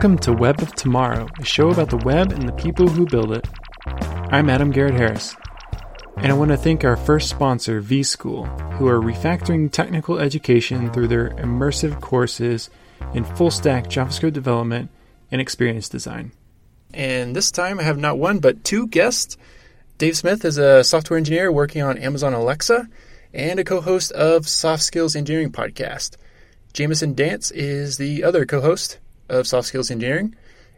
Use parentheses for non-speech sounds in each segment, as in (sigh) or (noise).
Welcome to Web of Tomorrow, a show about the web and the people who build it. I'm Adam Garrett Harris, and I want to thank our first sponsor, vSchool, who are refactoring technical education through their immersive courses in full stack JavaScript development and experience design. And this time I have not one but two guests. Dave Smith is a software engineer working on Amazon Alexa and a co host of Soft Skills Engineering Podcast. Jamison Dance is the other co host of Soft Skills Engineering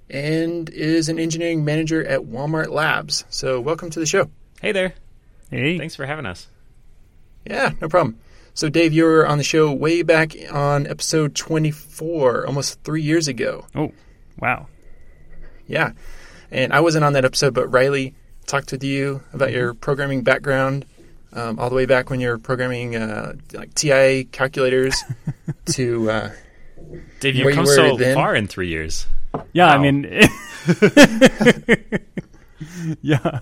and is an engineering manager at Walmart Labs. So, welcome to the show. Hey there. Hey. Thanks for having us. Yeah, no problem. So, Dave, you were on the show way back on episode 24, almost three years ago. Oh, wow. Yeah. And I wasn't on that episode, but Riley talked with you about your programming background um, all the way back when you were programming uh, like TIA calculators (laughs) to. Uh, Dave, you've come so then? far in three years. Yeah, I mean, (laughs) yeah.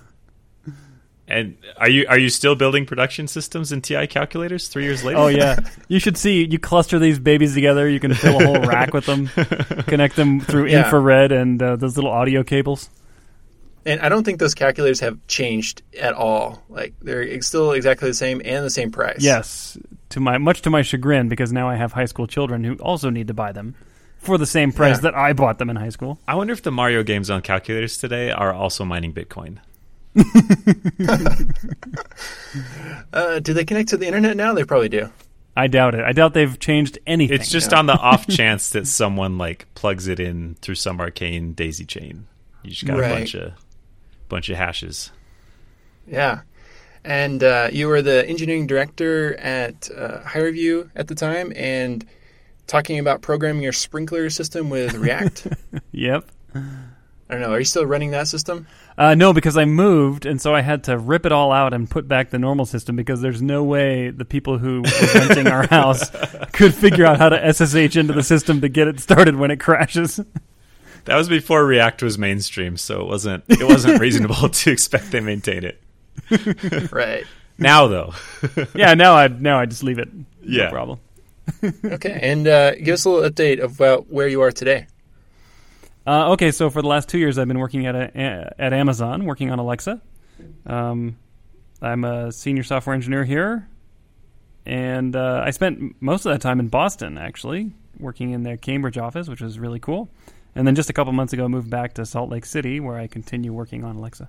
And are you are you still building production systems in TI calculators three years later? Oh, yeah. You should see. You cluster these babies together. You can fill a whole rack with them. (laughs) Connect them through Yeah. infrared and uh, those little audio cables. and I don't think those calculators have changed at all. Like they're still exactly the same and the same price. Yes, to my much to my chagrin, because now I have high school children who also need to buy them for the same price Yeah. that I bought them in high school. I wonder if the Mario games on calculators today are also mining Bitcoin. (laughs) Uh, do they connect to the internet now? They probably do. I doubt it. I doubt they've changed anything. It's just on the off chance that someone like plugs it in through some arcane daisy chain. You just got Right. a bunch of bunch of hashes. Yeah. And uh, you were the engineering director at uh, HireVue at the time, and talking about programming your sprinkler system with React. (laughs) Yep. I don't know. Are you still running that system? Uh, no, because I moved, and so I had to rip it all out and put back the normal system because there's no way the people who were renting our (laughs) house could figure out how to SSH into the system to get it started when it crashes. That was before React was mainstream, so it wasn't it wasn't (laughs) reasonable to expect they maintain it. (laughs) Right. Now though, (laughs) yeah, now I now I just leave it. Yeah. No problem. (laughs) Okay. And uh, give us a little update about where you are today. Uh, okay, so for the last two years, I've been working at a, at Amazon, working on Alexa. Um, I'm a senior software engineer here, and uh, I spent most of that time in Boston, actually, working in their Cambridge office, which was really cool. And then just a couple months ago, moved back to Salt Lake City, where I continue working on Alexa.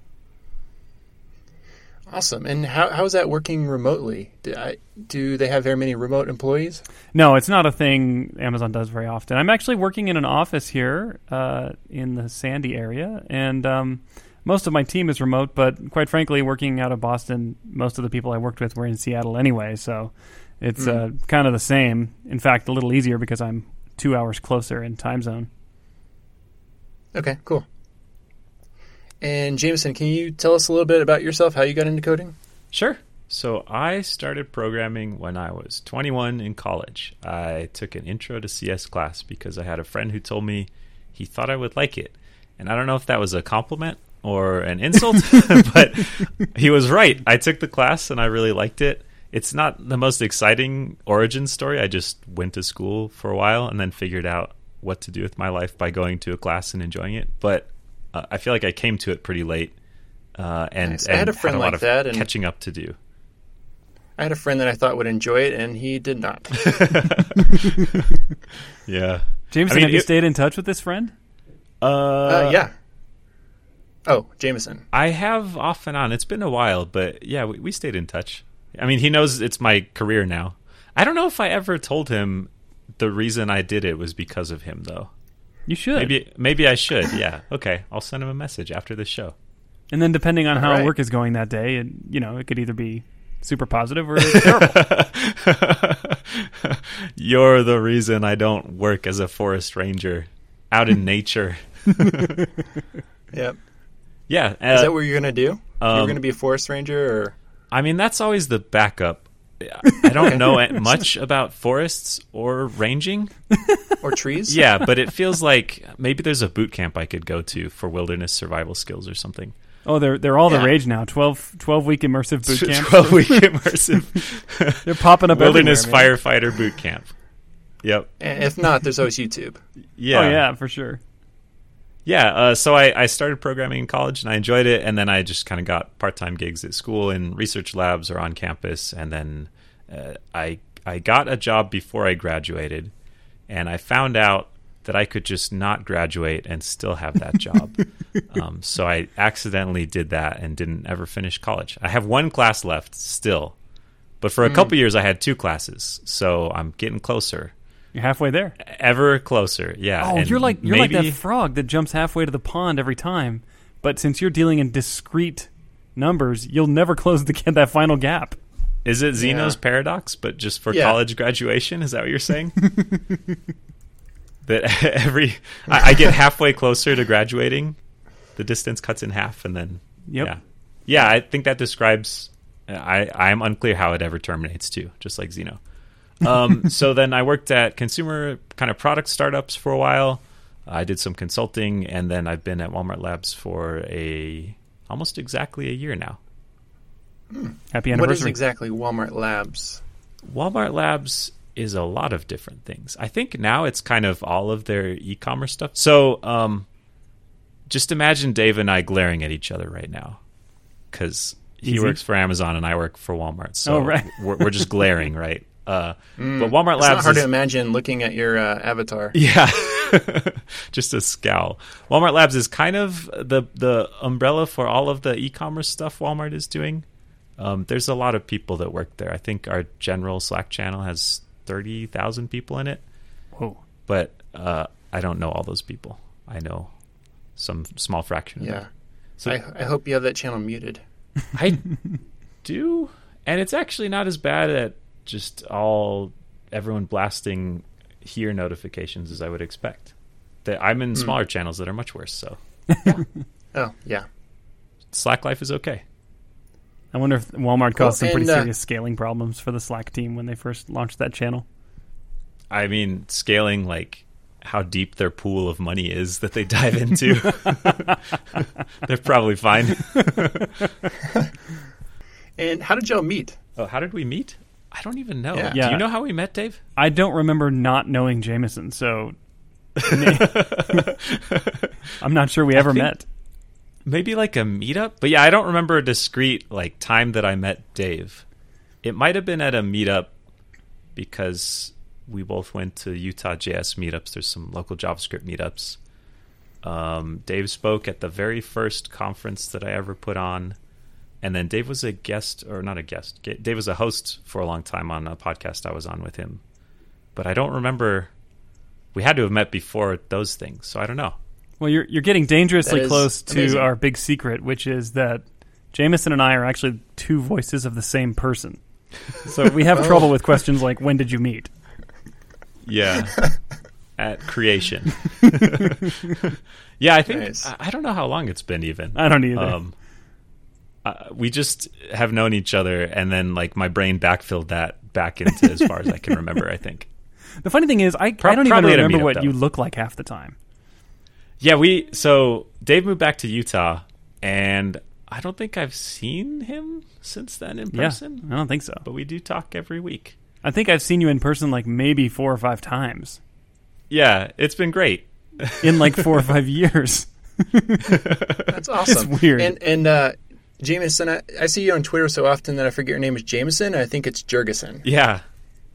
Awesome. And how, how is that working remotely? Do, I, do they have very many remote employees? No, it's not a thing Amazon does very often. I'm actually working in an office here uh, in the Sandy area, and um, most of my team is remote. But quite frankly, working out of Boston, most of the people I worked with were in Seattle anyway, so it's uh, kind of the same. In fact, a little easier because I'm two hours closer in time zone. Okay, cool. And Jamison, can you tell us a little bit about yourself, how you got into coding? Sure. So I started programming when I was 21 in college. I took an intro to CS class because I had a friend who told me he thought I would like it. And I don't know if that was a compliment or an insult, (laughs) (laughs) but he was right. I took the class and I really liked it. It's not the most exciting origin story. I just went to school for a while and then figured out what to do with my life by going to a class and enjoying it. But uh, I feel like I came to it pretty late. Uh, and, Nice. I had a friend lot like of that, and- catching up to do. I had a friend that I thought would enjoy it, and he did not. (laughs) (laughs) Yeah. Jamison, I mean, have you it- stayed in touch with this friend? Uh, Uh, yeah. Oh, Jamison. I have off and on. It's been a while, but yeah, we, we stayed in touch. I mean, he knows it's my career now. I don't know if I ever told him the reason I did it was because of him, though. You should. Maybe maybe I should. Yeah. Okay. I'll send him a message after this show. And then depending on how right. work is going that day, it, you know, it could either be super positive or (laughs) terrible. (laughs) You're the reason I don't work as a forest ranger out in (laughs) nature. Yep. Yeah. Is uh, that what you're going to do? you're um, going to be a forest ranger, or I mean, that's always the backup. I don't know (laughs) much about forests or ranging. or trees? (laughs) Yeah, but it feels like maybe there's a boot camp I could go to for wilderness survival skills or something. Oh, they're they're all Yeah. the rage now. 12, 12 week immersive boot (laughs) camp. Twelve week immersive They're popping up wilderness everywhere, man. firefighter boot camp. Yep. If not, there's always YouTube. Yeah. Oh yeah, for sure. Yeah, uh, so I, I started programming in college and I enjoyed it, and then I just kind of got part time gigs at school in research labs or on campus, and then uh, I I got a job before I graduated, and I found out that I could just not graduate and still have that job. (laughs) um, so I accidentally did that and didn't ever finish college. I have one class left still, but for a couple years I had two classes, so I'm getting closer, You're halfway there. ever closer. Yeah. Oh, and you're like you're like that frog that jumps halfway to the pond every time. But since you're dealing in discrete numbers, you'll never close the (laughs) that final gap. Is it Zeno's Yeah. paradox, but just for Yeah. college graduation? Is that what you're saying? (laughs) that (laughs) every I, I get halfway closer to graduating, the distance cuts in half, and then Yep. yeah, yeah. I think that describes. I I'm unclear how it ever terminates too, just like Zeno. Um, so then I worked at consumer kind of product startups for a while. I did some consulting, and then I've been at Walmart Labs for a almost exactly a year now. Happy anniversary! What is exactly Walmart Labs? Walmart Labs is a lot of different things. I think now it's kind of all of their e-commerce stuff. So, um, just imagine Dave and I glaring at each other right now because he Easy. works for Amazon and I work for Walmart. So Oh, right. we're, we're just glaring, (laughs) right? Uh, but Walmart It's Labs hard is to imagine looking at your uh, avatar. yeah, (laughs) just a scowl. Walmart Labs is kind of the the umbrella for all of the e-commerce stuff Walmart is doing. Um, there's a lot of people that work there. I think our general Slack channel has thirty thousand people in it, Whoa. but uh, I don't know all those people. I know some small fraction. Of Yeah. them. So I, I hope you have that channel muted. (laughs) I do, and it's actually not as bad at just all everyone blasting here notifications as I would expect. That I'm in smaller channels that are much worse. So (laughs) Oh, yeah. Slack life is okay. I wonder if Walmart caused some pretty and, uh, serious scaling problems for the Slack team when they first launched that channel. I mean, scaling like how deep their pool of money is that they dive into. (laughs) They're probably fine. (laughs) And how did y'all meet? Oh, how did we meet? I don't even know. Yeah. Do you know how we met, Dave? I don't remember not knowing Jamison, so (laughs) I'm not sure we ever met. maybe like a meetup but yeah i don't remember a discrete like time that i met dave it might have been at a meetup because we both went to utah js meetups there's some local javascript meetups um, dave spoke at the very first conference that i ever put on and then dave was a guest or not a guest dave was a host for a long time on a podcast i was on with him but i don't remember we had to have met before those things so i don't know Well, you're you're getting dangerously That is close to amazing. our big secret, which is that Jamison and I are actually two voices of the same person. (laughs) So we have trouble with questions like when did you meet? Yeah. (laughs) At creation. (laughs) yeah, I think Nice. I, I don't know how long it's been even. I don't either. Um, uh, we just have known each other, and then like my brain backfilled that back into as far as I can remember. I think. (laughs) the funny thing is, I, Pro- I don't even probably at a remember meetup, what though. you look like half the time. Yeah, we so Dave moved back to Utah, and I don't think I've seen him since then in person. Yeah, I don't think so. But we do talk every week. I think I've seen you in person like maybe four or five times Yeah, it's been great. in like four or five years. That's (laughs) awesome. It's weird. And and uh, Jamison, I, I see you on Twitter so often that I forget your name is Jamison. I think it's Jergason. Yeah.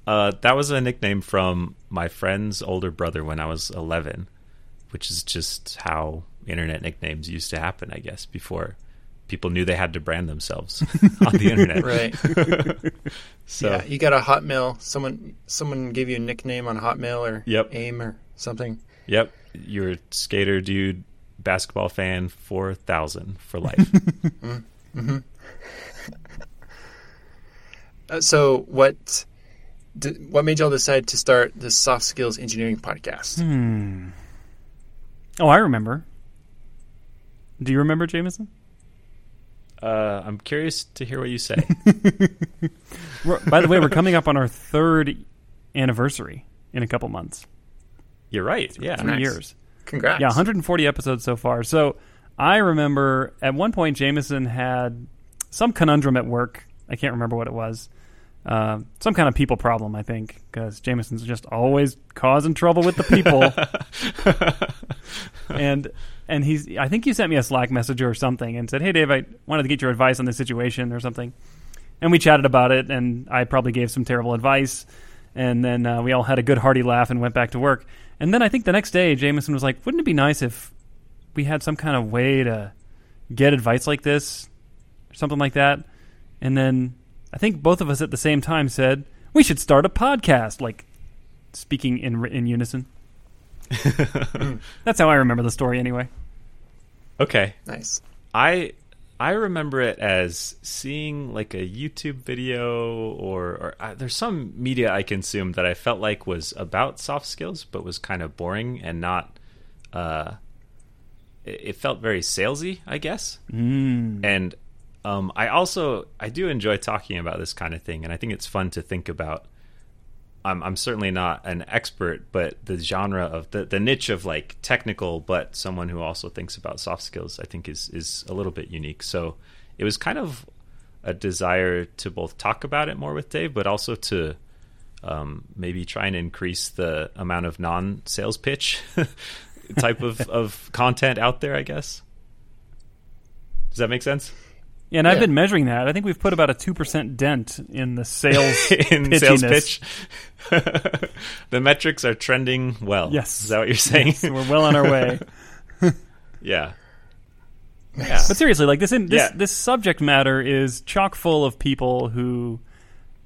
Uh, that was a nickname from my friend's older brother when I was 11, which is just how internet nicknames used to happen, I guess, before people knew they had to brand themselves (laughs) on the internet. Right. (laughs) So, yeah. You got a Hotmail. Someone someone gave you a nickname on Hotmail or Yep. AIM or something. yep, you're a skater dude, basketball fan, 4,000 for life. (laughs) Uh, so what? Did, what made y'all decide to start the soft skills engineering podcast? Hmm. Oh, I remember. Do you remember Jamison? uh, I'm curious to hear what you say. (laughs) By the way, we're coming up on our third anniversary in a couple months. You're right. Yeah. Three Nice. years. Congrats. Yeah, 140 episodes so far. So I remember at one point Jamison had some conundrum at work. I can't remember what it was. uh, some kind of people problem, I think, because Jamison's just always causing trouble with the people. (laughs) and and he's I think he sent me a Slack message or something and said, "Hey Dave, I wanted to get your advice on this situation or something." And we chatted about it, and I probably gave some terrible advice, and then uh, we all had a good hearty laugh and went back to work. And then I think the next day, Jamison was like, "Wouldn't it be nice if we had some kind of way to get advice like this, or something like that?" And then I think both of us at the same time said, "We should start a podcast." Like speaking in in unison. (laughs) That's how I remember the story, anyway. Okay. Nice. I I remember it as seeing like a YouTube video or, or uh, there's some media I consumed that I felt like was about soft skills, but was kind of boring and not. Uh, it, felt very salesy, I guess. Mm. And um, I also I do enjoy talking about this kind of thing, and I think it's fun to think about. I'm I'm certainly not an expert, but the genre of the, the niche of like technical, but someone who also thinks about soft skills, I think is is a little bit unique. So it was kind of a desire to both talk about it more with Dave, but also to um, maybe try and increase the amount of non sales pitch (laughs) type of, of content out there. I guess. Does that make sense? Yeah, and I've been measuring that. I think we've put about a two percent dent in the sales (laughs) in sales pitch. (laughs) the metrics are trending well. Yes. Is that what you're saying? So we're well on our way. (laughs) yeah. But seriously, like this, in, this Yeah. this subject matter is chock full of people who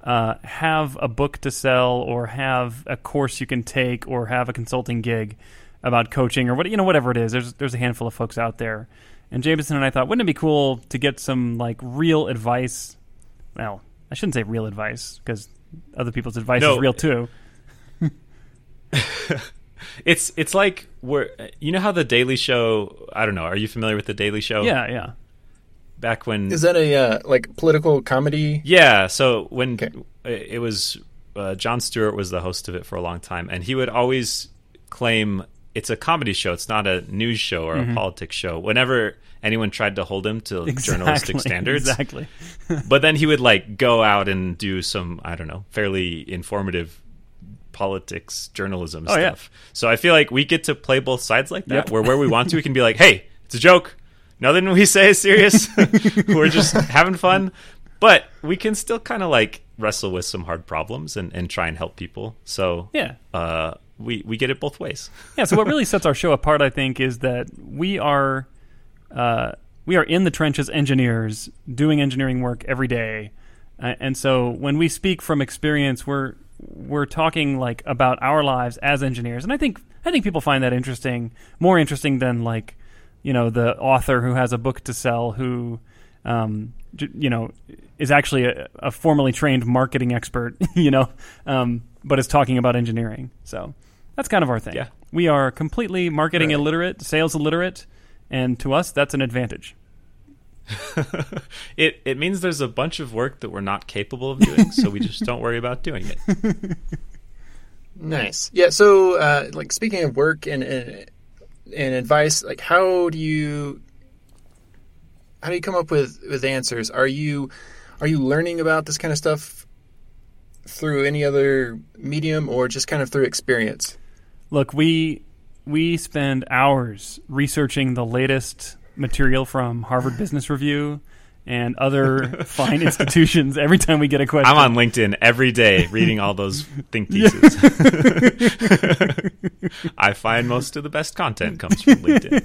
uh, have a book to sell, or have a course you can take, or have a consulting gig about coaching, or what you know, whatever it is. There's there's a handful of folks out there, and Jamison and I thought, wouldn't it be cool to get some like real advice? Well, I shouldn't say real advice because other people's advice No. is real too. (laughs) It's it's like we're you know how the Daily Show. I don't know. Are you familiar with the Daily Show? Yeah, yeah. Back when Is that a uh, like political comedy? Yeah, so when Okay. it it was uh, Jon Stewart was the host of it for a long time, and he would always claim it's a comedy show, it's not a news show or a politics show. Whenever anyone tried to hold him to (laughs) journalistic standards, Exactly. (laughs) but then he would like go out and do some I don't know, fairly informative politics journalism Oh, yeah. stuff. So I feel like we get to play both sides like that, Yep. where where we want to, we can be like, (laughs) hey, it's a joke. Nothing we say is serious. We're just having fun. But we can still kind of like wrestle with some hard problems and, and try and help people. So Yeah. uh, we we get it both ways. Yeah, so what really sets our show apart, I think, is that we are uh, we are in the trenches engineers doing engineering work every day, uh, and so when we speak from experience, we're we're talking like about our lives as engineers, and I think I think people find that interesting, more interesting than like you know the author who has a book to sell who um, you know is actually a, a formally trained marketing expert, (laughs) you know, um, but is talking about engineering. So that's kind of our thing. Yeah. We are completely marketing Right. illiterate, sales illiterate, and to us that's an advantage. (laughs) It it means there's a bunch of work that we're not capable of doing, so we just don't worry about doing it. (laughs) Nice. Yeah. So, uh, like, speaking of work and, and and advice, like, how do you how do you come up with with answers? Are you are you learning about this kind of stuff through any other medium or just kind of through experience? Look, we we spend hours researching the latest material from Harvard Business Review and other (laughs) fine institutions every time we get a question. I'm on LinkedIn every day reading all those think pieces. (laughs) I find most of the best content comes from LinkedIn.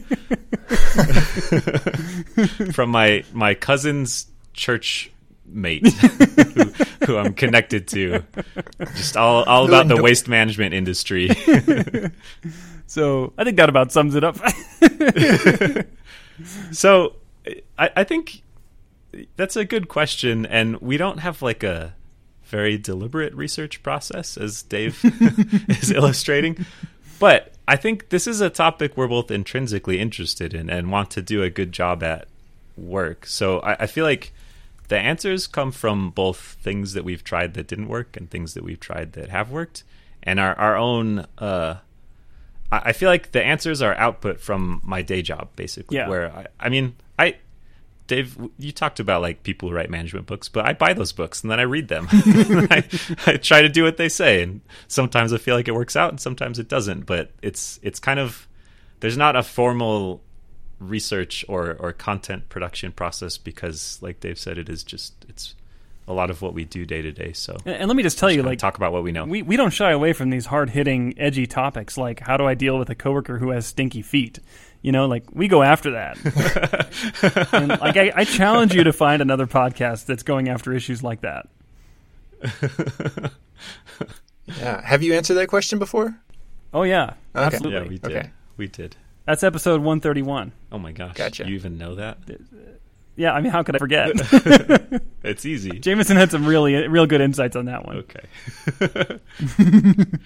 (laughs) from my my cousin's church mate (laughs) who, who I'm connected to. Just all all about the waste management industry. (laughs) so I think that about sums it up. (laughs) So I, I think that's a good question, and we don't have like a very deliberate research process, as Dave is illustrating. But I think this is a topic we're both intrinsically interested in and want to do a good job at work. So I, I feel like the answers come from both things that we've tried that didn't work and things that we've tried that have worked, and our our own. Uh, I feel like the answers are output from my day job, basically. Yeah. Where I, I mean, I Dave, you talked about like people who write management books, but I buy those books and then I read them. (laughs) (laughs) I, I try to do what they say, and sometimes I feel like it works out, and sometimes it doesn't. But it's it's kind of there's not a formal research or or content production process because, like Dave said, it is just it's a lot of what we do day to day. So And, and let me just tell you, like, talk about what we know. we, we don't shy away from these hard hitting, edgy topics like how do I deal with a coworker who has stinky feet? You know, like we go after that. (laughs) and like I, I challenge you to find another podcast that's going after issues like that. (laughs) Yeah. Have you answered that question before? Oh yeah, Okay. absolutely. yeah, we did. Okay. We did. That's episode one thirty one. Oh my gosh! Gotcha. You even know that? Yeah, I mean, how could I forget? (laughs) (laughs) It's easy. Jamison had some really, real good insights on that one. Okay.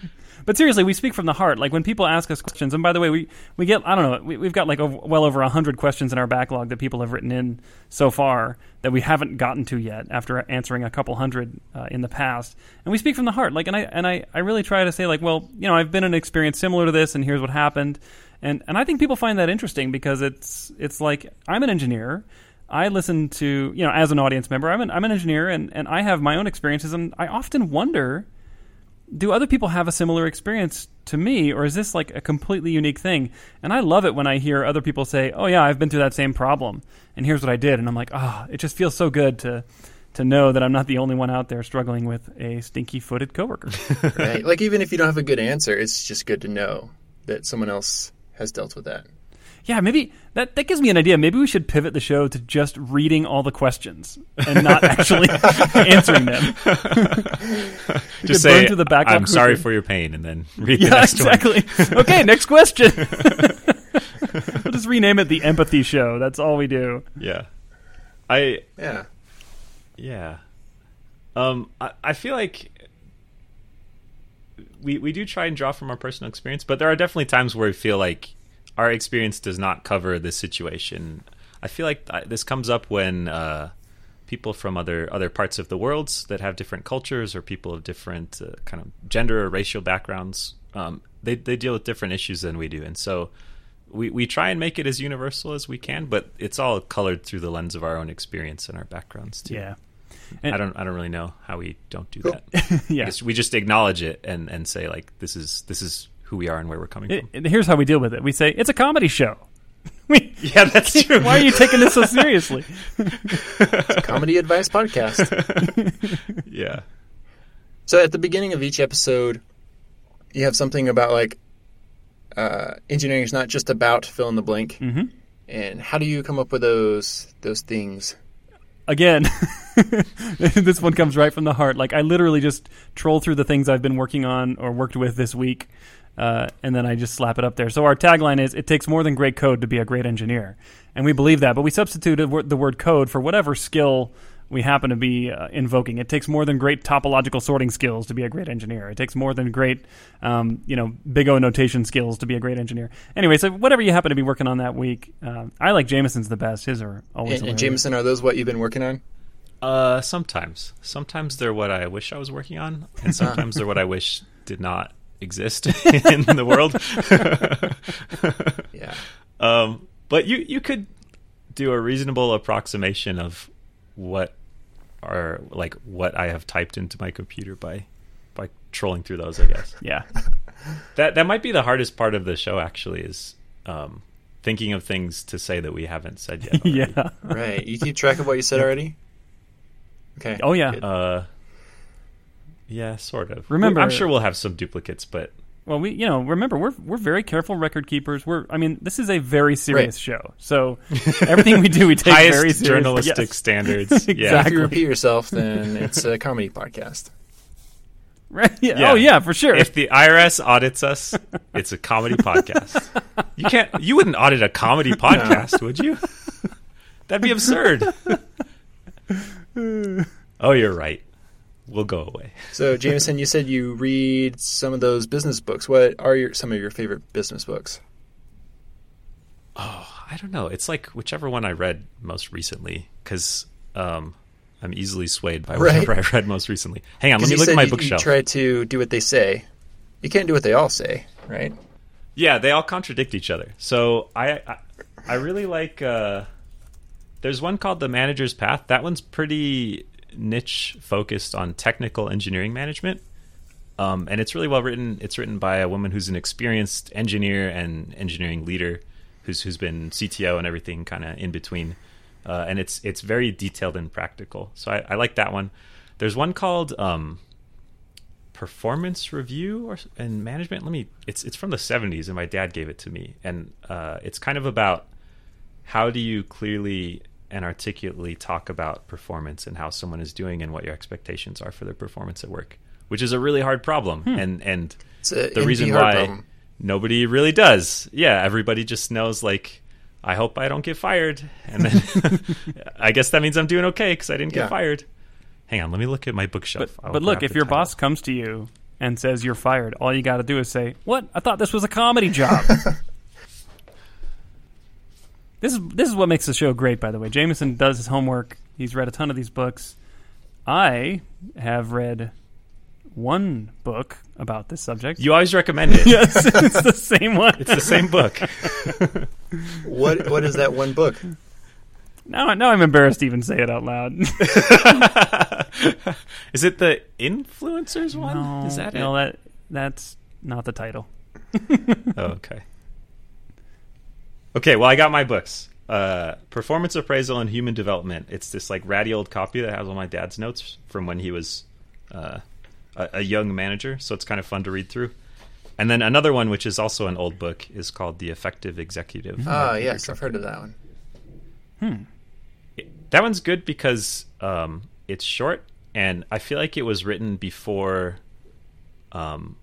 (laughs) But seriously, we speak from the heart. Like when people ask us questions, and by the way, we, we get I don't know, we, we've got like over, well over hundred questions in our backlog that people have written in so far that we haven't gotten to yet after answering a couple hundred uh, in the past. And we speak from the heart. Like, and I and I, I really try to say like, well, you know, I've been in an experience similar to this, and here's what happened. And and I think people find that interesting because it's it's like I'm an engineer. I listen to you know as an audience member. I'm an I'm an engineer, and and I have my own experiences, and I often wonder do other people have a similar experience to me or is this like a completely unique thing and i love it when i hear other people say oh yeah i've been through that same problem and here's what i did and i'm like oh it just feels so good to to know that i'm not the only one out there struggling with a stinky footed coworker (laughs) Right. like even if you don't have a good answer, it's just good to know that someone else has dealt with that. yeah maybe that that gives me an idea maybe we should pivot the show to just reading all the questions and not actually (laughs) answering them (laughs) Just say, through the backlog "I'm sorry quickly. for your pain," and then read the yeah next one. exactly okay next question (laughs) we'll just rename it the empathy show that's all we do Yeah. I Yeah. yeah. Um I, I feel like we we do try and draw from our personal experience, but there are definitely times where we feel like our experience does not cover this situation. I feel like th- this comes up when uh, people from other other parts of the world that have different cultures or people of different uh, kind of gender or racial backgrounds, um, they they deal with different issues than we do, and so we we try and make it as universal as we can, but it's all colored through the lens of our own experience and our backgrounds too. yeah I don't I don't really know how we don't do that. (laughs) Yeah we just acknowledge it and and say like this is this is who we are and where we're coming It- from. it- here's how we deal with it we say it's a comedy show (laughs) we, Yeah, that's true. (laughs) why are you taking this so seriously Comedy Advice Podcast. (laughs) yeah. So at the beginning of each episode, you have something about like uh, engineering is not just about fill in the blank. Mhm. And how do you come up with those those things? again this one comes right from the heart like i literally just troll through the things i've been working on or worked with this week uh, and then i just slap it up there. So our tagline is it takes more than great code to be a great engineer. And we believe that but we substituted the word code for whatever skill we happen to be uh, invoking. It takes more than great topological sorting skills to be a great engineer. It takes more than great um, you know big o notation skills to be a great engineer. Anyway so whatever you happen to be working on that week um, i like jamison's the best. His are always And, and hilarious. Jamison, are those what you've been working on? Uh sometimes. Sometimes they're what I wish I was working on and (laughs) sometimes they're what I wish did not exist (laughs) in the world. Yeah. Um, but you you could do a reasonable approximation of what are like what I have typed into my computer by by trolling through those. I guess yeah (laughs) that that might be the hardest part of the show. Actually, is um, thinking of things to say that we haven't said yet. (laughs) yeah Right. You keep track of what you said already? Okay. Oh, yeah. good. Uh, yeah, sort of. Remember- I'm sure we'll have some duplicates, but Well, we you know remember we're we're very careful record keepers. We're I mean this is a very serious Right. show, so everything we do we take highest very seriously. journalistic Yes. standards. (laughs) Exactly. Yeah. If you repeat yourself, then it's a comedy podcast. (laughs) Right? Yeah. Oh, yeah. Oh yeah, for sure. If the IRS audits us, it's a comedy podcast. You can't. You wouldn't audit a comedy podcast, would you? That'd be absurd. (laughs) oh, you're right. We'll go away. (laughs) So, Jamison, you said you read some of those business books. What are your some of your favorite business books? Oh, I don't know. It's like whichever one I read most recently, because um, I'm easily swayed by (laughs) Right. whatever I read most recently. Hang on, let me look at my you, you try to do what they say. You can't do what they all say, right? Yeah, they all contradict each other. So I I, I really like uh, there's one called The Manager's Path. That one's pretty niche focused on technical engineering management. Um, and it's really well written. It's written by a woman who's an experienced engineer and engineering leader, who's who's been CTO and everything kind of in between. Uh, and it's it's very detailed and practical. So I, I like that one. There's one called um, Performance Review or and Management. Let me. It's it's from the 70s, and my dad gave it to me, and uh, it's kind of about how do you clearly and articulately talk about performance and how someone is doing and what your expectations are for their performance at work which is a really hard problem. Hmm. And and It's a the reason why problem. nobody really does. Yeah, everybody just knows like I hope I don't get fired, and then (laughs) (laughs) I guess that means I'm doing okay because I didn't get fired. Hang on, let me look at my bookshelf. But, but look, if your title. boss comes to you and says you're fired, all you got to do is say, "What? I thought this was a comedy job." (laughs) this is this is what makes the show great. By the way, Jamison does his homework. He's read a ton of these books. I have read one book about this subject. you always recommend it. (laughs) yes, it's the same one. It's the same book. (laughs) What what is that one book? Now, now I'm embarrassed to even say it out loud. (laughs) is it the influencers one? no, is that no, it? that that's not the title. Oh, okay. Okay, well, I got my books. Uh, Performance Appraisal and Human Development. It's this like ratty old copy that has all my dad's notes from when he was uh, a, a young manager. So it's kind of fun to read through. And then another one, which is also an old book, is called The Effective Executive. Ah, by Peter yes, I've heard of that one. Hmm. That one's good because um, it's short, and I feel like it was written before. Um,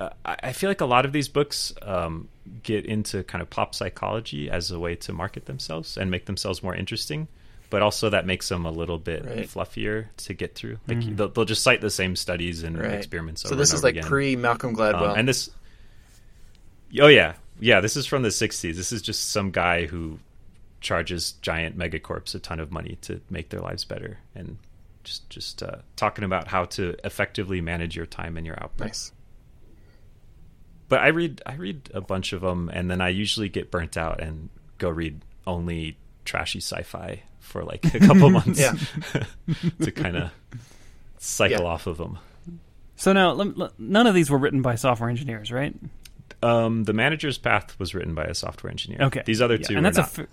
uh, I feel like a lot of these books um, get into kind of pop psychology as a way to market themselves and make themselves more interesting, but also that makes them a little bit Right. fluffier to get through. Like they'll, they'll just cite the same studies and Right. experiments. So this is like pre Malcolm Um, Gladwell. and this, oh yeah, yeah. This is from the '60s. This is just some guy who charges giant megacorps a ton of money to make their lives better, and just just uh, talking about how to effectively manage your time and your output. nice. But I read I read a bunch of them, and then I usually get burnt out and go read only trashy sci-fi for like a couple (laughs) months (laughs) (laughs) to kind of cycle Yeah. off of them. So now, lem- le- none of these were written by software engineers, right? Um, the manager's path was written by a software engineer. Okay. these other Yeah, two, and that's not. a. F-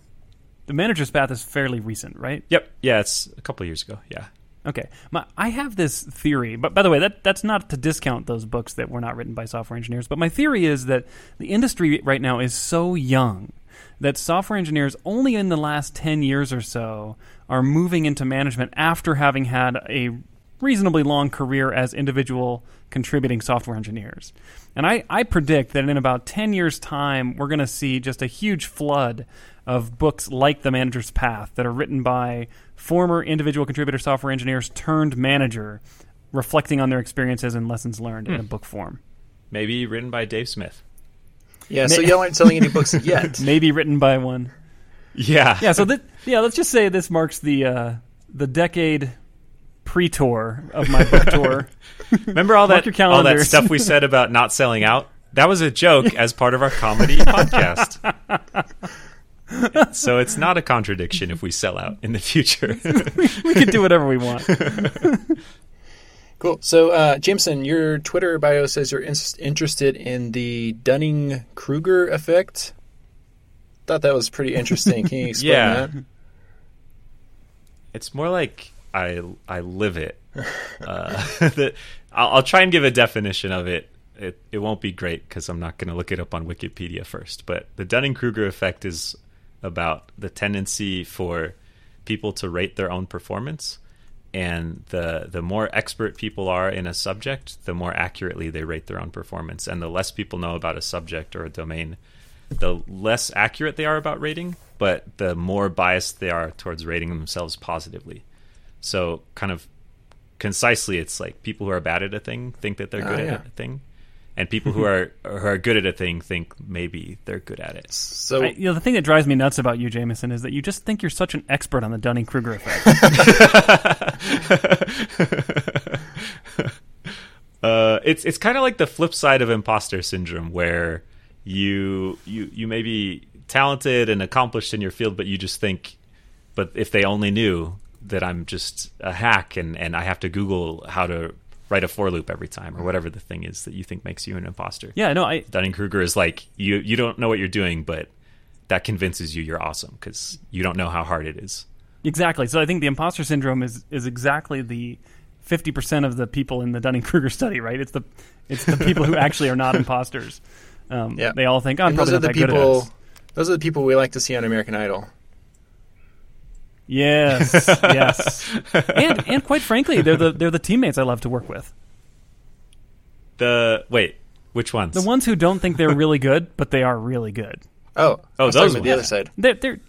the manager's path is fairly recent, right? Yep. Yeah, it's a couple years ago. Yeah. Okay. My, I have this theory, but by the way, that that's not to discount those books that were not written by software engineers. But my theory is that the industry right now is so young that software engineers only in the last 10 years or so are moving into management after having had a reasonably long career as individual contributing software engineers. And I, I predict that in about 10 years' time, we're going to see just a huge flood of books like The Manager's Path that are written by former individual contributor software engineers turned manager, reflecting on their experiences and lessons learned in a book form. Maybe written by Dave Smith. Yeah, so y'all aren't selling any books (laughs) yet. Maybe written by one. Yeah. Yeah, so that, yeah, let's just say this marks the uh, the decade pre-tour of my book (laughs) tour. Remember all that all that stuff we said about not selling out? That was a joke (laughs) as part of our comedy podcast. (laughs) so it's not a contradiction if we sell out in the future. (laughs) we can do whatever we want. (laughs) Cool. So, uh, Jamison, your Twitter bio says you're in- interested in the Dunning Kruger effect. Thought that was pretty interesting. Can you explain Yeah. that? it's more like I I live it. Uh, the, I'll, I'll try and give a definition of it. It it won't be great because I'm not going to look it up on Wikipedia first. But the Dunning Kruger effect is about the tendency for people to rate their own performance, and the the more expert people are in a subject, the more accurately they rate their own performance, and the less people know about a subject or a domain, the less accurate they are about rating, but the more biased they are towards rating themselves positively. So, kind of concisely, it's like people who are bad at a thing think that they're Ah, good yeah. at a thing, and people who are who are good at a thing think maybe they're good at it. So, I, you know, the thing that drives me nuts about you, Jamison, is that you just think you're such an expert on the Dunning Kruger effect. (laughs) (laughs) uh, it's it's kind of like the flip side of imposter syndrome, where you you you may be talented and accomplished in your field, but you just think but if they only knew that I'm just a hack and and I have to Google how to write a for loop every time or whatever the thing is that you think makes you an imposter. Yeah, no, I Dunning Kruger is like you you don't know what you're doing, but that convinces you you're awesome because you don't know how hard it is. exactly. So I think the imposter syndrome is is exactly the fifty percent of the people in the Dunning Kruger study, right? It's the it's the people who actually are not (laughs) imposters. Um, Yeah. They all think, oh, I'm And those probably are not the that good at people. this. Those are the people we like to see on American Idol. Yes, (laughs) yes, and and quite frankly, they're the they're the teammates I love to work with. The wait, which ones? The ones who don't think they're really good, but they are really good. Oh, Oh, I those talking about the other side. They're, they're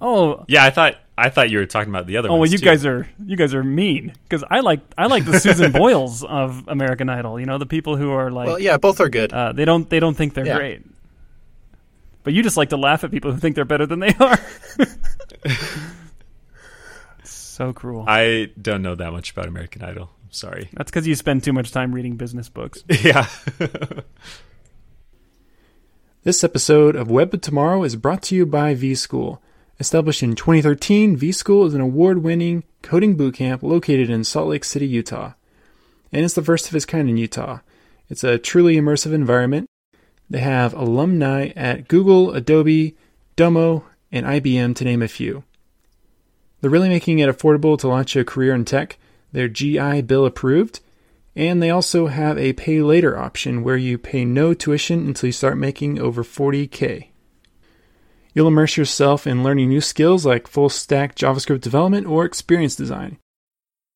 oh Yeah, I thought I thought you were talking about the other oh well, you too. guys are you guys are mean because I like I like the Susan (laughs) Boyles of American Idol. You know the people who are like Well, yeah, both are good. uh, they don't they don't think they're Yeah. great. But you just like to laugh at people who think they're better than they are. (laughs) so cruel. I don't know that much about American Idol. I'm sorry. That's because you spend too much time reading business books. (laughs) yeah. This episode of Web of Tomorrow is brought to you by vSchool. Established in 2013, vSchool is an award winning coding bootcamp located in Salt Lake City, Utah. And it's the first of its kind in Utah. It's a truly immersive environment. They have alumni at Google, Adobe, Domo, and IBM, to name a few. They're really making it affordable to launch a career in tech. They're GI Bill approved, and they also have a pay later option where you pay no tuition until you start making over 40k. You'll immerse yourself in learning new skills like full stack JavaScript development or experience design.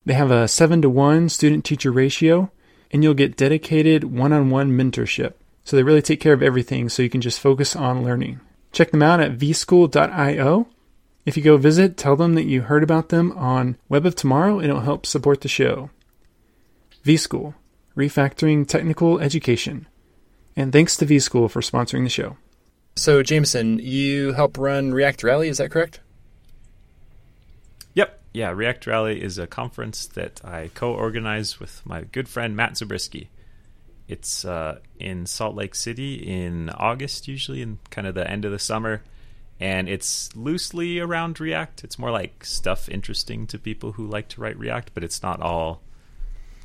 They have a 7 to 1 student teacher ratio, and you'll get dedicated one on one mentorship. So they really take care of everything so you can just focus on learning. Check them out at vschool.io. If you go visit, tell them that you heard about them on Web of Tomorrow and it'll help support the show. vSchool, refactoring technical education. And thanks to vSchool for sponsoring the show. So, Jamison, you help run React Rally, is that correct? Yep. Yeah, React Rally is a conference that I co-organize with my good friend Matt Zabriskie. It's uh, in Salt Lake City in August, usually in kind of the end of the summer, and it's loosely around React. It's more like stuff interesting to people who like to write React, but it's not all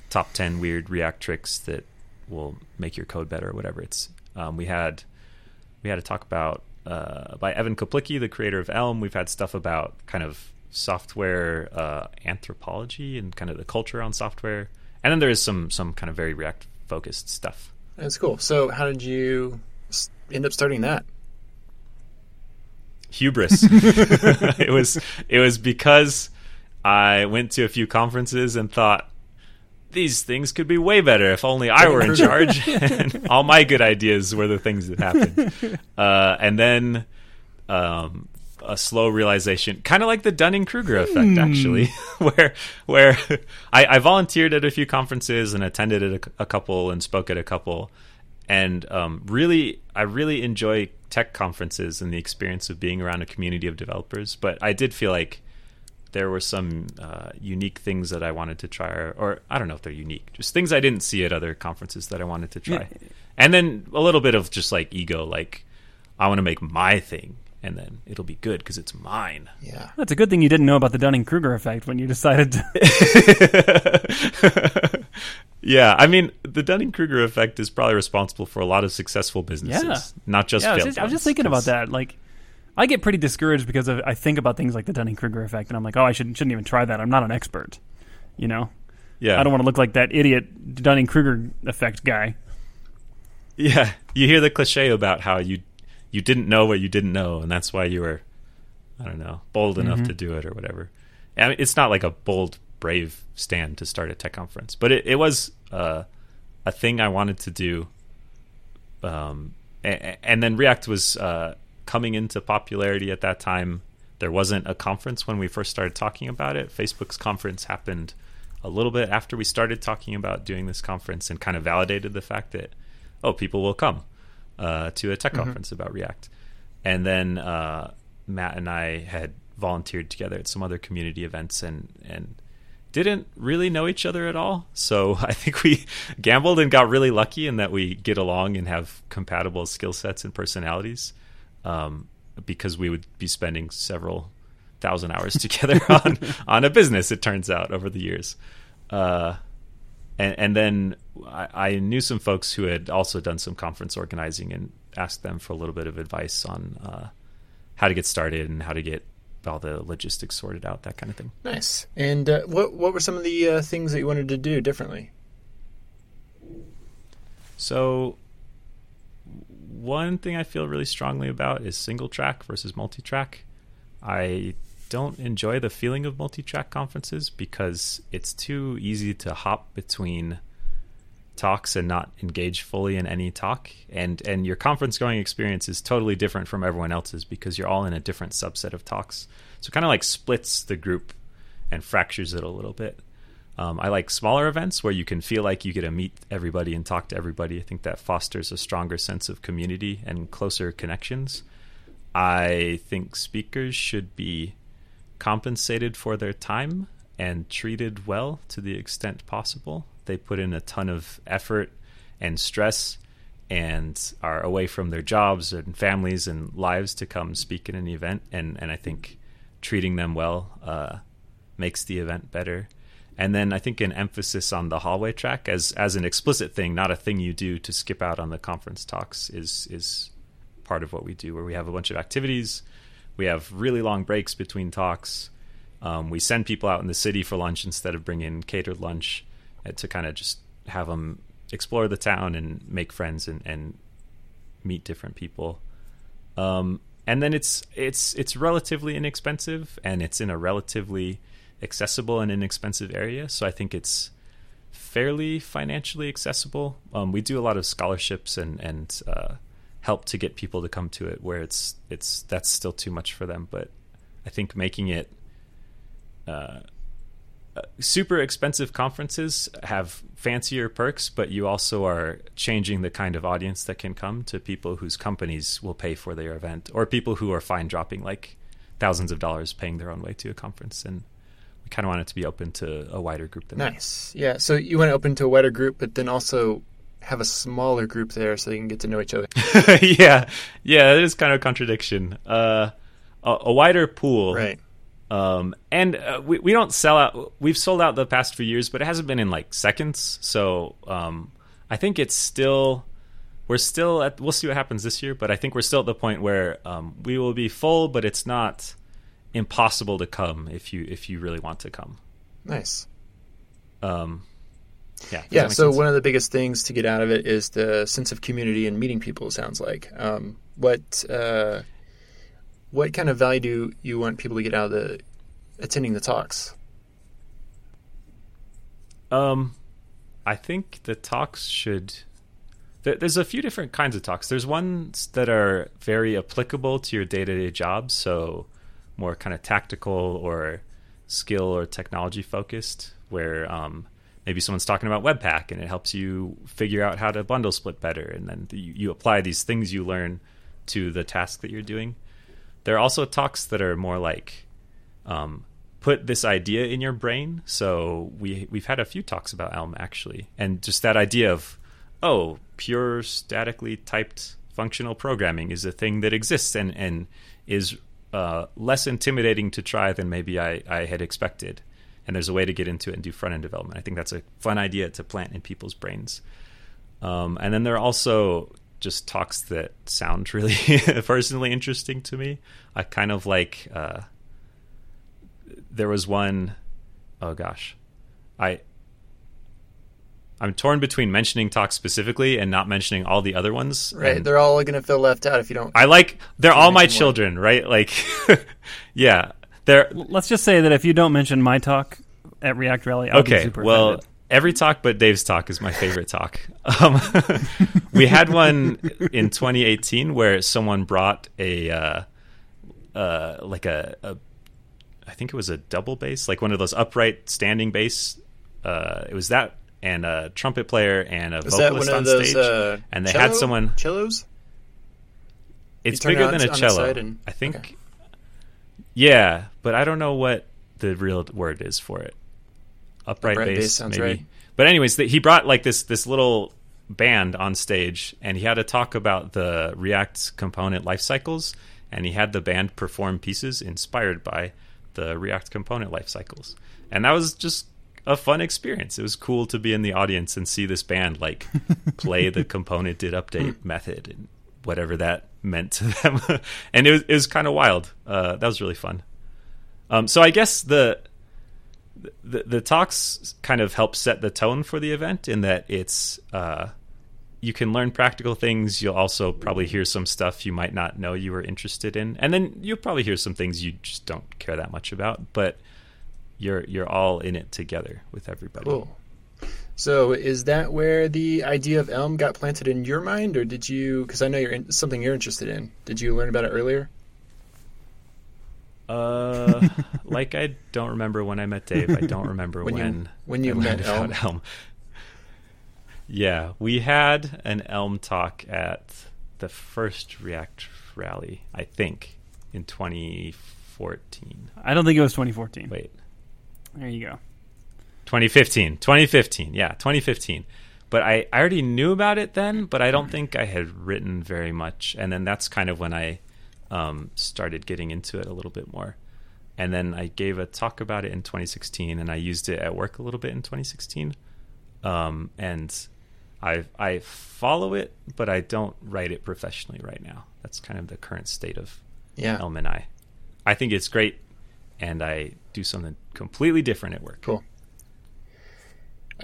top ten weird React tricks that will make your code better or whatever. It's um, we had we had a talk about uh, by Evan Czaplicki, the creator of Elm. We've had stuff about kind of software uh, anthropology and kind of the culture on software, and then there is some some kind of very React focused stuff. That's cool. So, how did you end up starting that? Hubris. (laughs) it was it was because I went to a few conferences and thought these things could be way better if only I were in (laughs) charge. and all my good ideas were the things that happened. (laughs) Uh, and then um, a slow realization, kind of like the Dunning Kruger effect, actually, where where I, I volunteered at a few conferences and attended at a, a couple and spoke at a couple, and um, really I really enjoy tech conferences and the experience of being around a community of developers. But I did feel like there were some uh, unique things that I wanted to try, or, or I don't know if they're unique, just things I didn't see at other conferences that I wanted to try. And then a little bit of just like ego, like I want to make my thing, and then it'll be good because it's mine. Yeah. That's a good thing you didn't know about the Dunning Kruger effect when you decided to. (laughs) (laughs) yeah, I mean, the Dunning Kruger effect is probably responsible for a lot of successful businesses, Yeah. not just yeah, I was just, I was just thinking about that. Like, I get pretty discouraged because of, I think about things like the Dunning Kruger effect, and I'm like, oh, I shouldn't shouldn't even try that. I'm not an expert. You know, Yeah, I don't want to look like that idiot Dunning Kruger effect guy. Yeah, you hear the cliche about how you you didn't know what you didn't know, and that's why you were, I don't know, bold enough mm-hmm. to do it or whatever. I mean, it's not like a bold, brave stand to start a tech conference, but it, it was uh, a thing I wanted to do. Um, and, and then React was uh, coming into popularity at that time. There wasn't a conference when we first started talking about it. Facebook's conference happened a little bit after we started talking about doing this conference and kind of validated the fact that oh people will come uh, to a tech conference about react and then uh, matt and i had volunteered together at some other community events and and didn't really know each other at all so (laughs) i think we gambled and got really lucky in that we get along and have compatible skill sets and personalities um, because we would be spending several thousand hours (laughs) together (laughs) on on a business. It turns out over the years, uh, and and then I, I knew some folks who had also done some conference organizing and asked them for a little bit of advice on uh, how to get started and how to get all the logistics sorted out, that kind of thing. Nice. And uh, what what were some of the uh, things that you wanted to do differently? So, one thing I feel really strongly about is single track versus multi track. I don't enjoy the feeling of multi track conferences because it's too easy to hop between talks and not engage fully in any talk and and your conference going experience is totally different from everyone else's because you're all in a different subset of talks so kind of like splits the group and fractures it a little bit um, I like smaller events where you can feel like you get to meet everybody and talk to everybody. I think that fosters a stronger sense of community and closer connections. I think speakers should be compensated for their time and treated well to the extent possible. They put in a ton of effort and stress and are away from their jobs and families and lives to come speak at an event. And, and I think treating them well uh, makes the event better and then I think an emphasis on the hallway track as as an explicit thing, not a thing you do to skip out on the conference talks, is is part of what we do. Where we have a bunch of activities, we have really long breaks between talks. Um, we send people out in the city for lunch instead of bringing catered lunch to kind of just have them explore the town and make friends and, and meet different people. Um, and then it's it's it's relatively inexpensive and it's in a relatively accessible and inexpensive area. So I think it's fairly financially accessible. Um, we do a lot of scholarships and and uh, help to get people to come to it. Where it's it's that's still too much for them. But I think making it uh, uh super expensive conferences have fancier perks, but you also are changing the kind of audience that can come to people whose companies will pay for their event, or people who are fine dropping like thousands of dollars paying their own way to a conference and we kind of want it to be open to a wider group than nice. That. Yeah. So you want to open to a wider group, but then also have a smaller group there so they can get to know each other. (laughs) yeah, yeah, it is kind of a contradiction. Uh, a, a, wider pool, right? Um, and uh, we we don't sell out. We've sold out the past few years, but it hasn't been in like seconds. So um, I think it's still. We're still at. We'll see what happens this year, but I think we're still at the point where um, we will be full, but it's not impossible to come if you if you really want to come. Nice. Um, yeah. Yeah. So sense? one of the biggest things to get out of it is the sense of community and meeting people. Sounds like. Um, what uh, what kind of value do you want people to get out of the attending the talks? Um, I think the talks should. There's a few different kinds of talks. There's ones that are very applicable to your day to day job. So more kind of tactical or skill or technology focused, where um, maybe someone's talking about Webpack and it helps you figure out how to bundle split better, and then you, you apply these things you learn to the task that you're doing. There are also talks that are more like um, put this idea in your brain. So we we've had a few talks about Elm actually, and just that idea of oh, pure statically typed functional programming is a thing that exists and and is uh, less intimidating to try than maybe I, I had expected. And there's a way to get into it and do front end development. I think that's a fun idea to plant in people's brains. Um, and then there are also just talks that sound (laughs) really (laughs) personally interesting to me. I kind of like. Uh, there was one, oh gosh, I I'm torn between mentioning talk specifically and not mentioning all the other ones. Right, they're all going to feel left out if you don't. I like they're all my children, one. right? Like, (laughs) yeah, they're. Let's just say that if you don't mention my talk at React Rally, I'll okay. well, offended. Every talk but Dave's talk is my favorite talk. Um, (laughs) we had one in 2018 where someone brought a uh, uh, like a, a, I think it was a double bass, like one of those upright standing bass. Uh, it was that and a trumpet player and a Is vocalist on those, stage. Uh, and they cello? had someone cellos. It's bigger than a cello. And, I think. Okay. Yeah, but I don't know what the real word is for it. Upright, bass, bass maybe. Right. But anyways, the, he brought like this this little band on stage, and he had to talk about the React component life cycles and he had the band perform pieces inspired by the React component life cycles. And that was just a fun experience. It was cool to be in the audience and see this band like (laughs) play the component did update method and whatever that meant to them. (laughs) and it was, it was kind of wild. Uh, that was really fun. Um, so I guess the, the the talks kind of help set the tone for the event in that it's uh, you can learn practical things. You'll also probably hear some stuff you might not know you were interested in, and then you'll probably hear some things you just don't care that much about. But you're you're all in it together with everybody. Cool. So, is that where the idea of Elm got planted in your mind, or did you? Because I know you're in, something you're interested in. Did you learn about it earlier? Uh, like I don't remember when I met Dave. I don't remember When when you- when you I met learned about Elm. Yeah, we had an Elm talk at the first React rally, I think, in 2014. I don't think it was 2014. Wait, There you go. 2015. 2015. Yeah, 2015. But I, I already knew about it then, but I don't think I had written very much. And then that's kind of when I um, started getting into it a little bit more. And then I gave a talk about it in 2016, and I used it at work a little bit in 2016. Um, and I I follow it, but I don't write it professionally right now. That's kind of the current state of Yeah. Elm and I. I think it's great, and I do something completely different at work. Cool.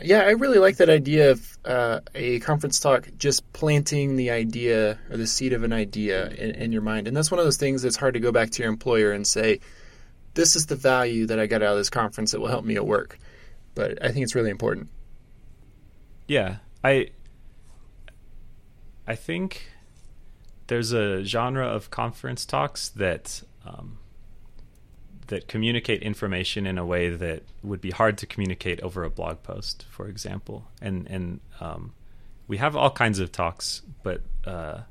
Yeah, I really like that idea of uh, a conference talk just planting the idea or the seed of an idea in, in your mind. And that's one of those things that's hard to go back to your employer and say, this is the value that I got out of this conference that will help me at work. But I think it's really important. Yeah, I I think there's a genre of conference talks that um, that communicate information in a way that would be hard to communicate over a blog post, for example. And and um, we have all kinds of talks, but uh,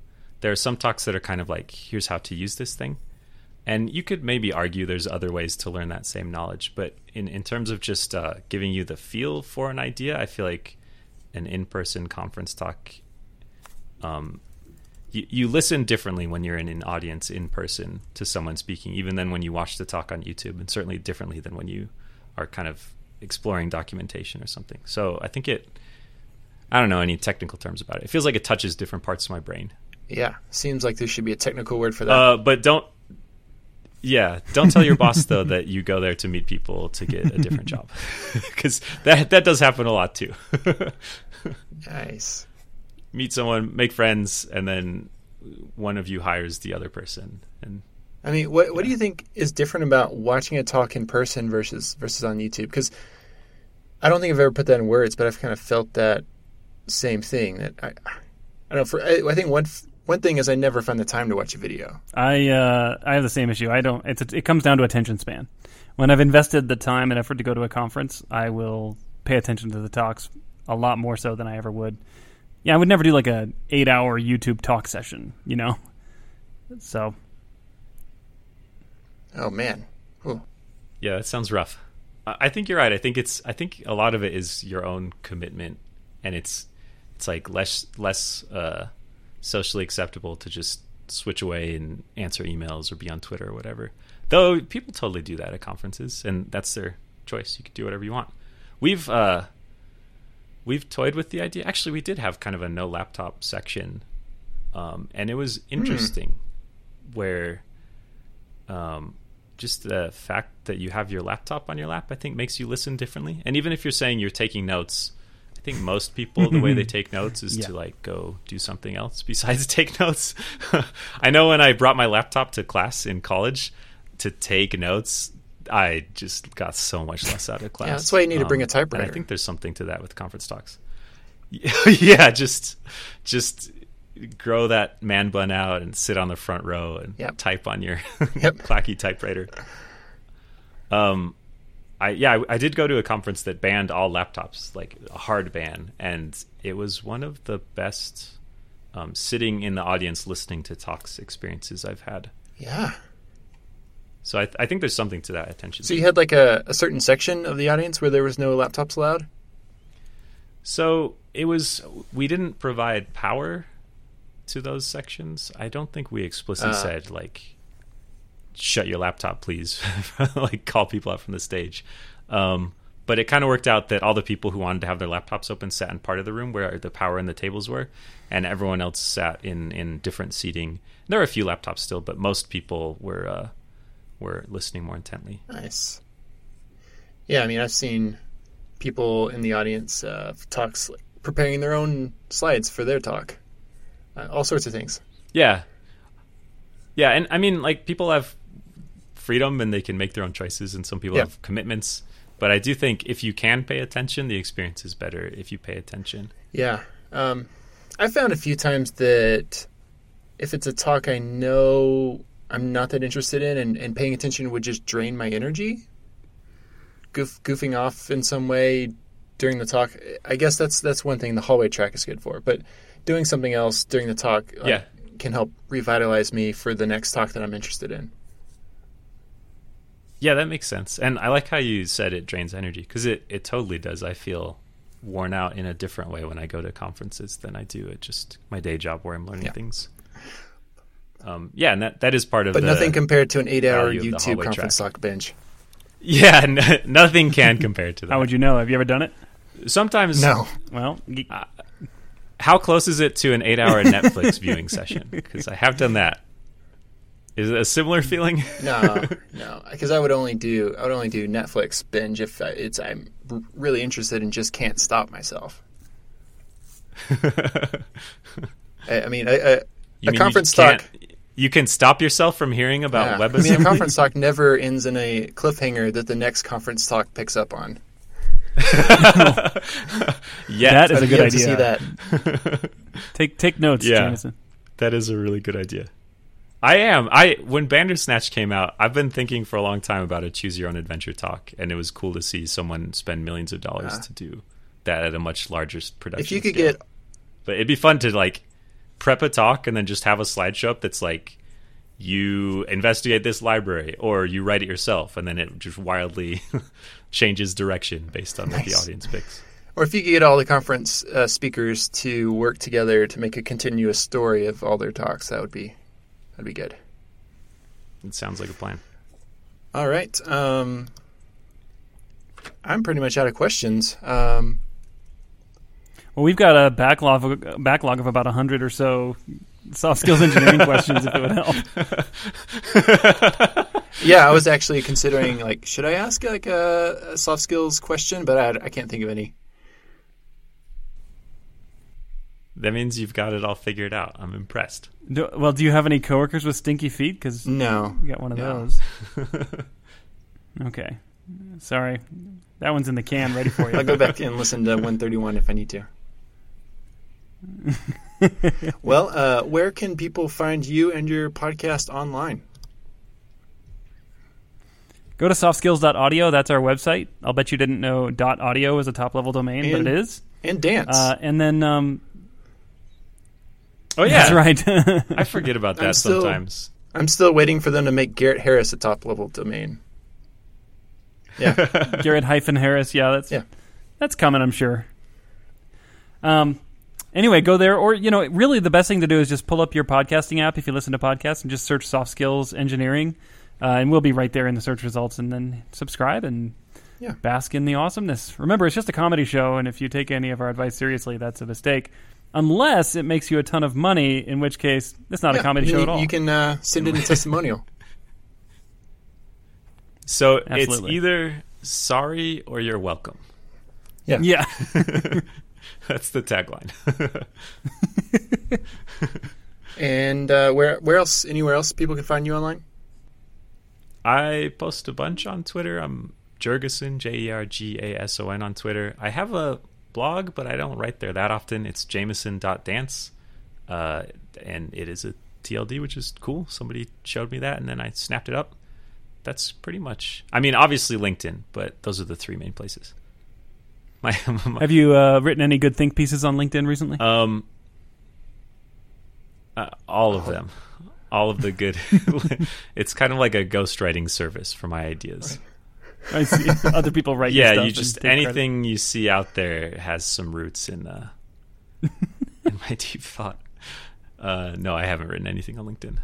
there are some talks that are kind of like, here's how to use this thing. And you could maybe argue there's other ways to learn that same knowledge, but in, in terms of just uh, giving you the feel for an idea, I feel like an in-person conference talk um, you, you listen differently when you're in an audience in person to someone speaking even than when you watch the talk on youtube and certainly differently than when you are kind of exploring documentation or something. So i think it i don't know any technical terms about it. It feels like it touches different parts of my brain. Yeah, seems like there should be a technical word for that. uh, but don't yeah don't tell your boss though that you go there to meet people to get a different job. (laughs) Because that that does happen a lot too. (laughs) Nice. Meet someone, make friends, and then one of you hires the other person. And I mean, what what do you think is different about watching a talk in person versus versus on YouTube? Because I don't think I've ever put that in words, but I've kind of felt that same thing. That I, I don't know. For I, I think one one thing is I never find the time to watch a video. I uh, I have the same issue. I don't. It's it comes down to attention span. When I've invested the time and effort to go to a conference, I will pay attention to the talks a lot more so than I ever would. Yeah, I would never do like a eight hour YouTube talk session. You know. So Oh man, Ooh. yeah, that sounds rough. I I think you're right. I think it's. I think a lot of it is your own commitment, and it's it's like less less uh, socially acceptable to just switch away and answer emails or be on Twitter or whatever. Though people totally do that at conferences, and that's their choice. You can do whatever you want. We've uh, we've toyed with the idea. Actually, we did have kind of a no laptop section, um, and it was interesting. Where um, just the fact that you have your laptop on your lap, I think, makes you listen differently. And even if you're saying you're taking notes, I think most people the way they take (laughs) notes is Yeah. to like go do something else besides (laughs) take notes. (laughs) I know when I brought my laptop to class in college to take notes, I just got so much less out of class. Um, that's why you need to bring a typewriter. I think there's something to that with conference talks. (laughs) yeah, just just grow that man bun out and sit on the front row and Yep. type on your (laughs) Yep. clacky typewriter. Um, I yeah, I, I did go to a conference that banned all laptops, like a hard ban, and it was one of the best um, sitting in the audience listening to talks experiences I've had. yeah. So I, I think there's something to that attention. So you had like a, a certain section of the audience where there was no laptops allowed. So it was we didn't provide power to those sections. I don't think we explicitly Uh. said like shut your laptop, please. (laughs) like call people out from the stage. Um, but it kind of worked out that all the people who wanted to have their laptops open sat in part of the room where the power and the tables were, and everyone else sat in in different seating. There were a few laptops still, but most people were uh, were listening more intently. Nice. Yeah, I mean, I've seen people in the audience uh, talks like, preparing their own slides for their talk, uh, all sorts of things. Yeah, yeah, and I mean, like people have freedom and they can make their own choices, and some people Yeah. have commitments. But I do think if you can pay attention, the experience is better if you pay attention. Yeah. Um, I found a few times that if it's a talk I know I'm not that interested in and, and paying attention would just drain my energy, goof, goofing off in some way during the talk. I guess that's that's one thing the hallway track is good for. But doing something else during the talk Yeah. can help revitalize me for the next talk that I'm interested in. Yeah, that makes sense. And I like how you said it drains energy because it, it totally does. I feel worn out in a different way when I go to conferences than I do at just my day job where I'm learning Yeah. things. Um, yeah, and that, that is part of But the, nothing compared to an eight-hour value of the YouTube conference track. talk binge. Yeah, n- (laughs) nothing can compare to that. How would you know? Have you ever done it? Sometimes, No. Well, y- how close is it to an eight-hour (laughs) Netflix viewing session? Because I have done that. Is it a similar feeling? No, no, (laughs) because I would only do I would only do Netflix binge if I, it's I'm really interested and just can't stop myself. I, I mean, I, I, a conference talk. You can stop yourself from hearing about yeah. I mean, a conference talk never ends in a cliffhanger that the next conference talk picks up on. (laughs) yeah, That is a I'd be good able to idea. see that. (laughs) take take notes, Yeah. Jamison. That is a really good idea. I am. I when Bandersnatch came out, I've been thinking for a long time about a choose your own adventure talk, and it was cool to see someone spend millions of dollars Yeah. to do that at a much larger production. If you could scale. get but it'd be fun to like prep a talk and then just have a slideshow up that's like you investigate this library or you write it yourself, and then it just wildly (laughs) changes direction based on what the audience picks. Or if you could get all the conference uh, speakers to work together to make a continuous story of all their talks, that would be that'd be good. It sounds like a plan. All right. Um, I'm pretty much out of questions. Um, Well, we've got a backlog of, a backlog of about hundred or so soft skills engineering (laughs) questions. If it would help. (laughs) yeah, I was actually considering like, should I ask like a, a soft skills question? But I, I can't think of any. That means you've got it all figured out. I'm impressed. Do, well, do you have any coworkers with stinky feet? Because No. we got one of No. those. (laughs) okay, sorry, that one's in the can, ready for you. I'll go back and listen to 131 if I need to. (laughs) well, uh, where can people find you and your podcast online? Go to softskills.audio. That's our website. I'll bet you didn't know .audio is a top level domain, And- but it is. And dance. Uh, and then, um, Oh yeah, (laughs) that's right. (laughs) I forget about I'm that still- sometimes. I'm still waiting for them to make Garrett Harris a top level domain. Yeah. Garrett hyphen Harris. Yeah, that's Yeah. that's coming. I'm sure. Um. Anyway, go there, or you know, really, the best thing to do is just pull up your podcasting app if you listen to podcasts and just search "soft skills engineering," uh, and we'll be right there in the search results. And then subscribe and Yeah. bask in the awesomeness. Remember, it's just a comedy show, and if you take any of our advice seriously, that's a mistake. Unless it makes you a ton of money, in which case it's not a comedy you, show at all. You can uh, send in a testimonial. (laughs) So Absolutely. it's either sorry or you're welcome. Yeah. Yeah. (laughs) (laughs) (laughs) That's the tagline. (laughs) And uh, where where else? Anywhere else people can find you online? I post a bunch on Twitter. I'm Jergason, J E R G A S O N on Twitter. I have a blog, but I don't write there that often. It's jamison.dance. Uh, and it is a TLD, which is cool. Somebody showed me that, and then I snapped it up. That's pretty much. I mean, obviously LinkedIn, but those are the three main places. (laughs) My, my Have you uh, written any good think pieces on LinkedIn recently? Um, uh, all of them, all of the good. (laughs) it's kind of like a ghostwriting service for my ideas. I see (laughs) other people write. yeah, stuff you just take credit. anything you see out there has some roots in uh, in my deep thought. Uh, no, I haven't written anything on LinkedIn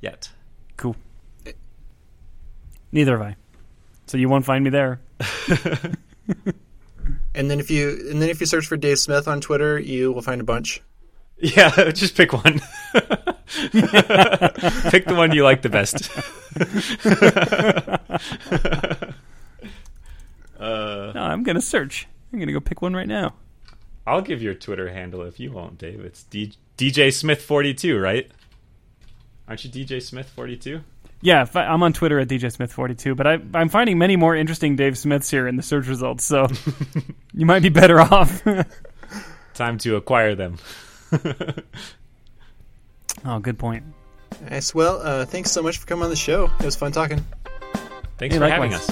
yet. Cool. Neither have I. So you won't find me there. And then if you and then if you search for Dave Smith on Twitter, you will find a bunch. Yeah, (laughs) just pick one. (laughs) pick the one you like the best. (laughs) uh, No, I'm gonna search. I'm gonna go pick one right now. I'll give your Twitter handle if you won't, Dave. It's D- DJ Smith forty two, right? Aren't you DJ Smith forty two? Yeah, I, I'm on Twitter at DJSmith42, but I, I'm finding many more interesting Dave Smiths here in the search results, so (laughs) you might be better off. (laughs) Time to acquire them. (laughs) oh, good point. Nice. Well, uh, thanks so much for coming on the show. It was fun talking. Thanks Hey, for having us.